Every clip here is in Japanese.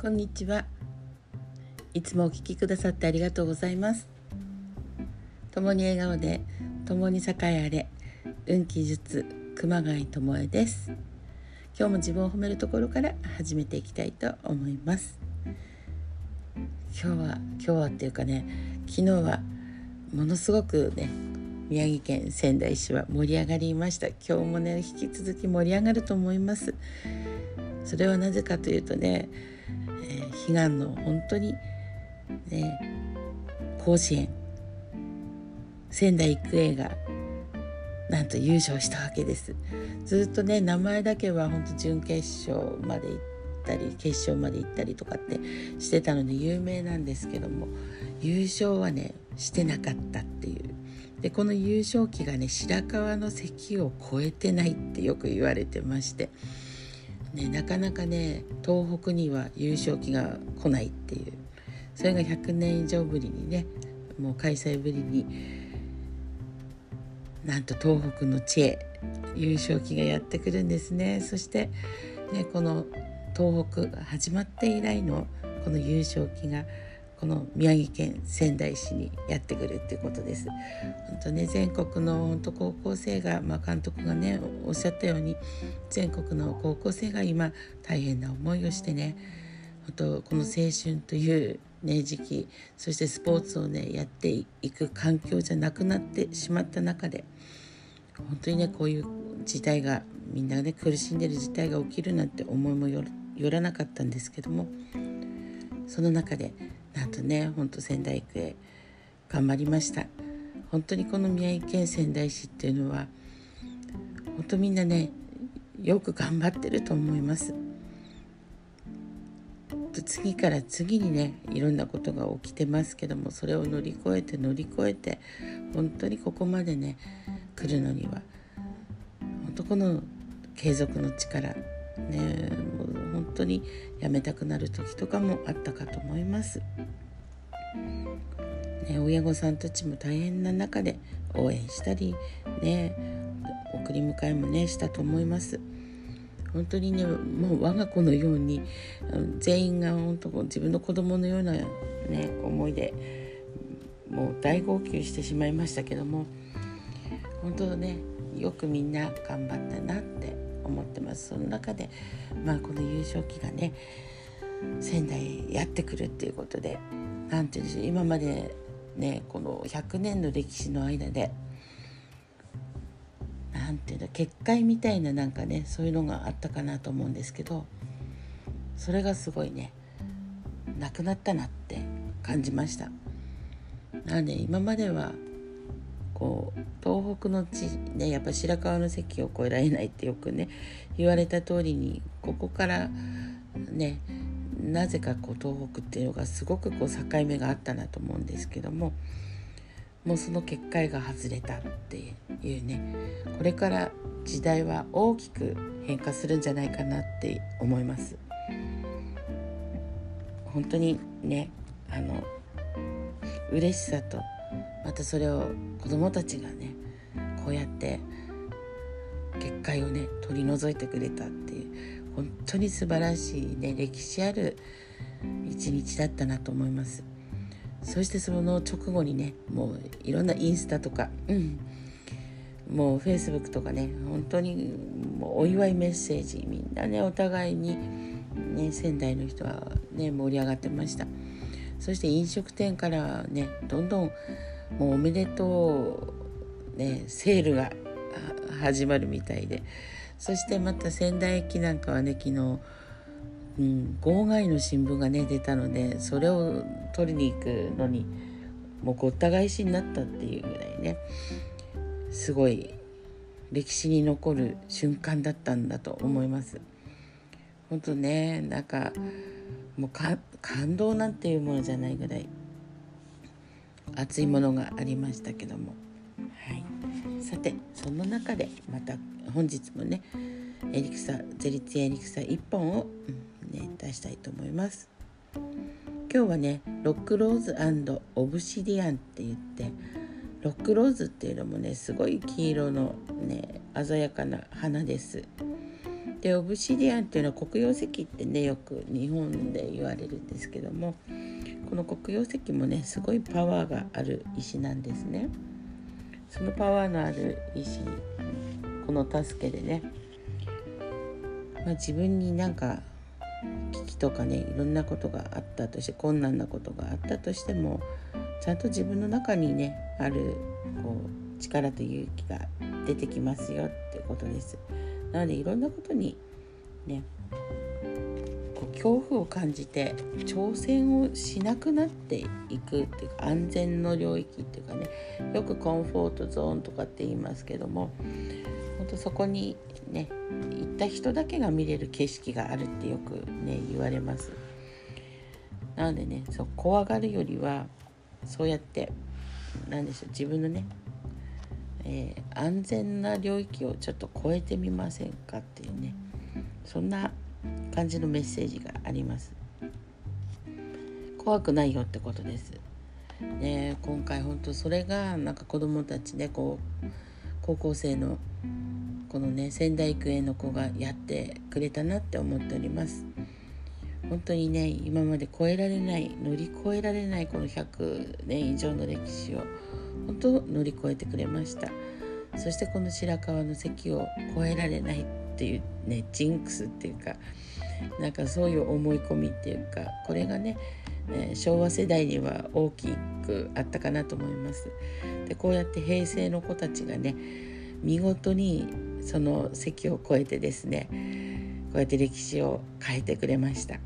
こんにちは。いつもお聞きくださってありがとうございます。共に笑顔で共に栄えあれ運気術熊谷智恵です。今日も自分を褒めるところから始めていきたいと思います。今日は今日はっていうかね昨日はものすごくね宮城県仙台市は盛り上がりました。今日もね引き続き盛り上がると思います。それはなぜかというとねえー、悲願の本当に、ね、甲子園仙台育英がなんと優勝したわけです。ずっとね名前だけは本当準決勝まで行ったり決勝まで行ったりとかってしてたので有名なんですけども優勝はねしてなかったっていう。でこの優勝旗がね白河の関を越えてないってよく言われてましてね、なかなかね東北には優勝旗が来ないっていう。それが100年以上ぶりにねもう開催ぶりになんと東北の地へ優勝旗がやってくるんですね。そして、ね、この東北が始まって以来のこの優勝旗がこの宮城県仙台市にやってくるっていうことです。本当ね全国の本当高校生が、まあ、監督がねおっしゃったように全国の高校生が今大変な思いをしてね本当この青春という、ね、時期そしてスポーツをねやっていく環境じゃなくなってしまった中で本当にねこういう事態がみんなね苦しんでる事態が起きるなんて思いもよらなかったんですけどもその中でなんとねほんと仙台育英頑張りました。本当にこの宮城県仙台市っていうのは本当みんなねよく頑張ってると思います。次から次にねいろんなことが起きてますけどもそれを乗り越えて乗り越えて本当にここまでね来るのには本当この継続の力ね本当にやめたくなる時とかもあったかと思います。ね、親御さんたちも大変な中で応援したりね送り迎えもねしたと思います。本当にねもう我が子のように全員が本当自分の子供のようなね思いでもう大号泣してしまいましたけども本当ねよくみんな頑張ったなって思ってますその中でまあこの優勝旗がね仙台やってくるっていうことで何て言うんでしょう今までねこの100年の歴史の間で何て言うんだ結界みたいななんかねそういうのがあったかなと思うんですけどそれがすごいねなくなったなって感じました。なんで今まではこう東北の地ねやっぱ白河の関を越えられないってよくね言われた通りにここからねなぜかこう東北っていうのがすごくこう境目があったなと思うんですけどももうその結界が外れたっていうねこれから時代は大きく変化するんじゃないかなって思います。本当にねあの嬉しさとまたそれを子どもたちがねこうやって結界をね取り除いてくれたっていう本当に素晴らしいね歴史ある一日だったなと思います。そしてその直後にねもういろんなインスタとか、うん、もうフェイスブックとかね本当にもうお祝いメッセージみんなねお互いにね仙台の人はね盛り上がってました。そして飲食店からねどんどんもうおめでとう、ね、セールが始まるみたいでそしてまた仙台駅なんかはね昨日、うん、号外の新聞がね出たのでそれを取りに行くのにもうごった返しになったっていうぐらいねすごい歴史に残る瞬間だったんだと思います。本当ねなんかもう感動なんていうものじゃないぐらい熱いものがありましたけども、はい、さてその中でまた本日もねエリクサゼリツィエリクサ1本を、うんね、出したいと思います。今日はねロックローズオブシディアンって言ってロックローズっていうのもねすごい黄色のね鮮やかな花です。でオブシディアンっていうのは黒曜石ってねよく日本で言われるんですけどもこの黒曜石もねすごいパワーがある石なんですね。そのパワーのある石この助けでね、まあ、自分になんか危機とかねいろんなことがあったとして困難なことがあったとしてもちゃんと自分の中にねあるこう力と勇気が出てきますよってことです。なのでいろんなことにね恐怖を感じて挑戦をしなくなっていくっていうか安全の領域っていうかねよくコンフォートゾーンとかって言いますけども本当そこにね行った人だけが見れる景色があるってよくね言われます。なのでねそう怖がるよりはそうやって何でしょう自分のね、えー、安全な領域をちょっと超えてみませんかっていうねそんな感じのメッセージがあります。怖くないよってことです。ね今回本当それがなんか子どもたちねこう高校生のこのね仙台育英の子がやってくれたなって思っております。本当にね今まで超えられない乗り越えられないこの100年以上の歴史を本当乗り越えてくれました。そしてこの白河の関を越えられないっていうねジンクスっていうかなんかそういう思い込みっていうかこれがね、えー、昭和世代には大きくあったかなと思います。でこうやって平成の子たちがね見事にその席を越えてですねこうやって歴史を変えてくれました。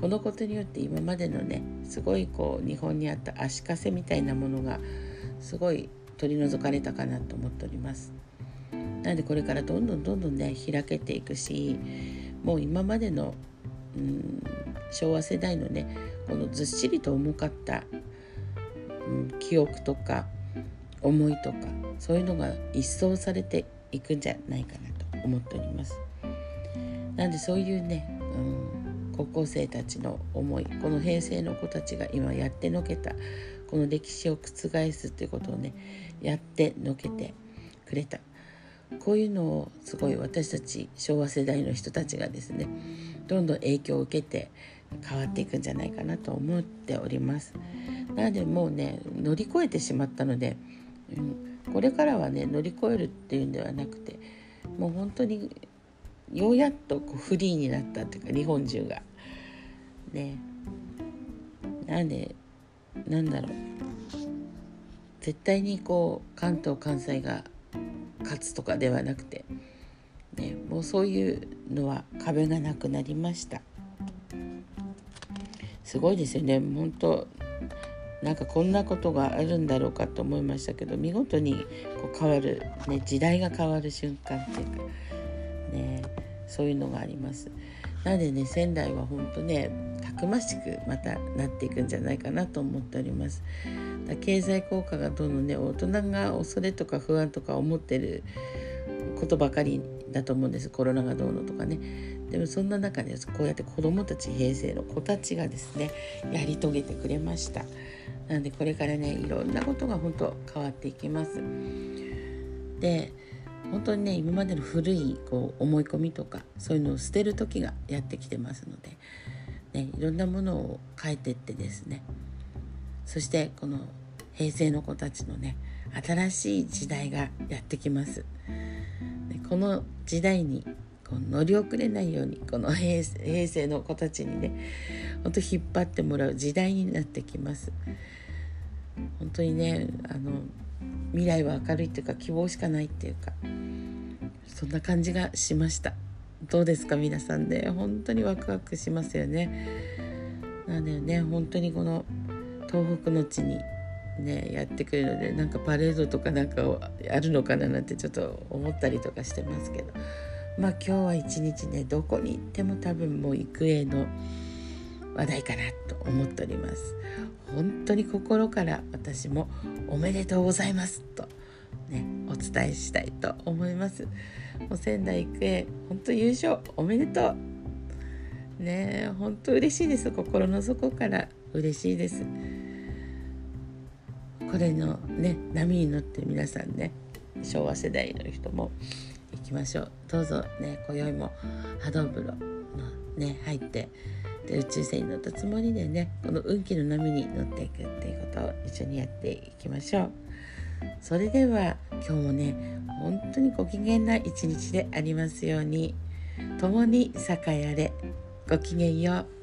このことによって今までのねすごいこう日本にあった足かせみたいなものがすごい取り除かれたかなと思っております。なのでこれからどんどんどんどんね開けていくしもう今までのうん昭和世代のねこのずっしりと重かった、うん、記憶とか思いとかそういうのが一掃されていくんじゃないかなと思っております。なんでそういうね、うん、高校生たちの思いこの平成の子たちが今やってのけたこの歴史を覆すっていうことをねやってのけてくれたこういうのをすごい私たち昭和世代の人たちがですねどんどん影響を受けて変わっていくんじゃないかなと思っております。なのでもうね乗り越えてしまったので、うん、これからはね乗り越えるっていうんではなくてもう本当にようやっとこうフリーになったっていうか日本中が。ね。なんでなんだろう。絶対にこう関東関西が勝つとかではなくて、ね、もうそういうのは壁がなくなりました。すごいですよね。本当なんかこんなことがあるんだろうかと思いましたけど見事にこう変わる、ね、時代が変わる瞬間っていうかねそういうのがあります。なのでね仙台は本当ねたくましくまたなっていくんじゃないかなと思っております。経済効果がどんどんね大人が恐れとか不安とか思ってることばかりだと思うんです。コロナがどうのとかね。でもそんな中でこうやって子どもたち平成の子たちがですねやり遂げてくれました。なのでこれからねいろんなことが本当変わっていきます。で本当にね今までの古いこう思い込みとかそういうのを捨てる時がやってきてますので、ね、いろんなものを変えてってですねそしてこの平成の子たちのね新しい時代がやってきます。でこの時代にこう乗り遅れないようにこの平成の子たちにね本当引っ張ってもらう時代になってきます。本当にねあの未来は明るいっていうか希望しかないっていうかそんな感じがしましたどうですか皆さんね本当にワクワクしますよねなんだよね本当にこの東北の地にねやってくるのでなんかパレードとかなんかあるのかななんてちょっと思ったりとかしてますけど。まあ今日は一日ねどこに行っても多分もう育英の話題かなと思っております。本当に心から私もおめでとうございますとねお伝えしたいと思います。もう仙台育英本当優勝おめでとう。ね本当嬉しいです。心の底から嬉しいです。これのね波に乗って皆さんね昭和世代の人も行きましょう。どうぞね今宵も波動風呂のね入ってで宇宙船に乗ったつもりでねこの運気の波に乗っていくっていうことを一緒にやっていきましょう。それでは今日もね本当にご機嫌な一日でありますように共に栄えあれごきげんよう。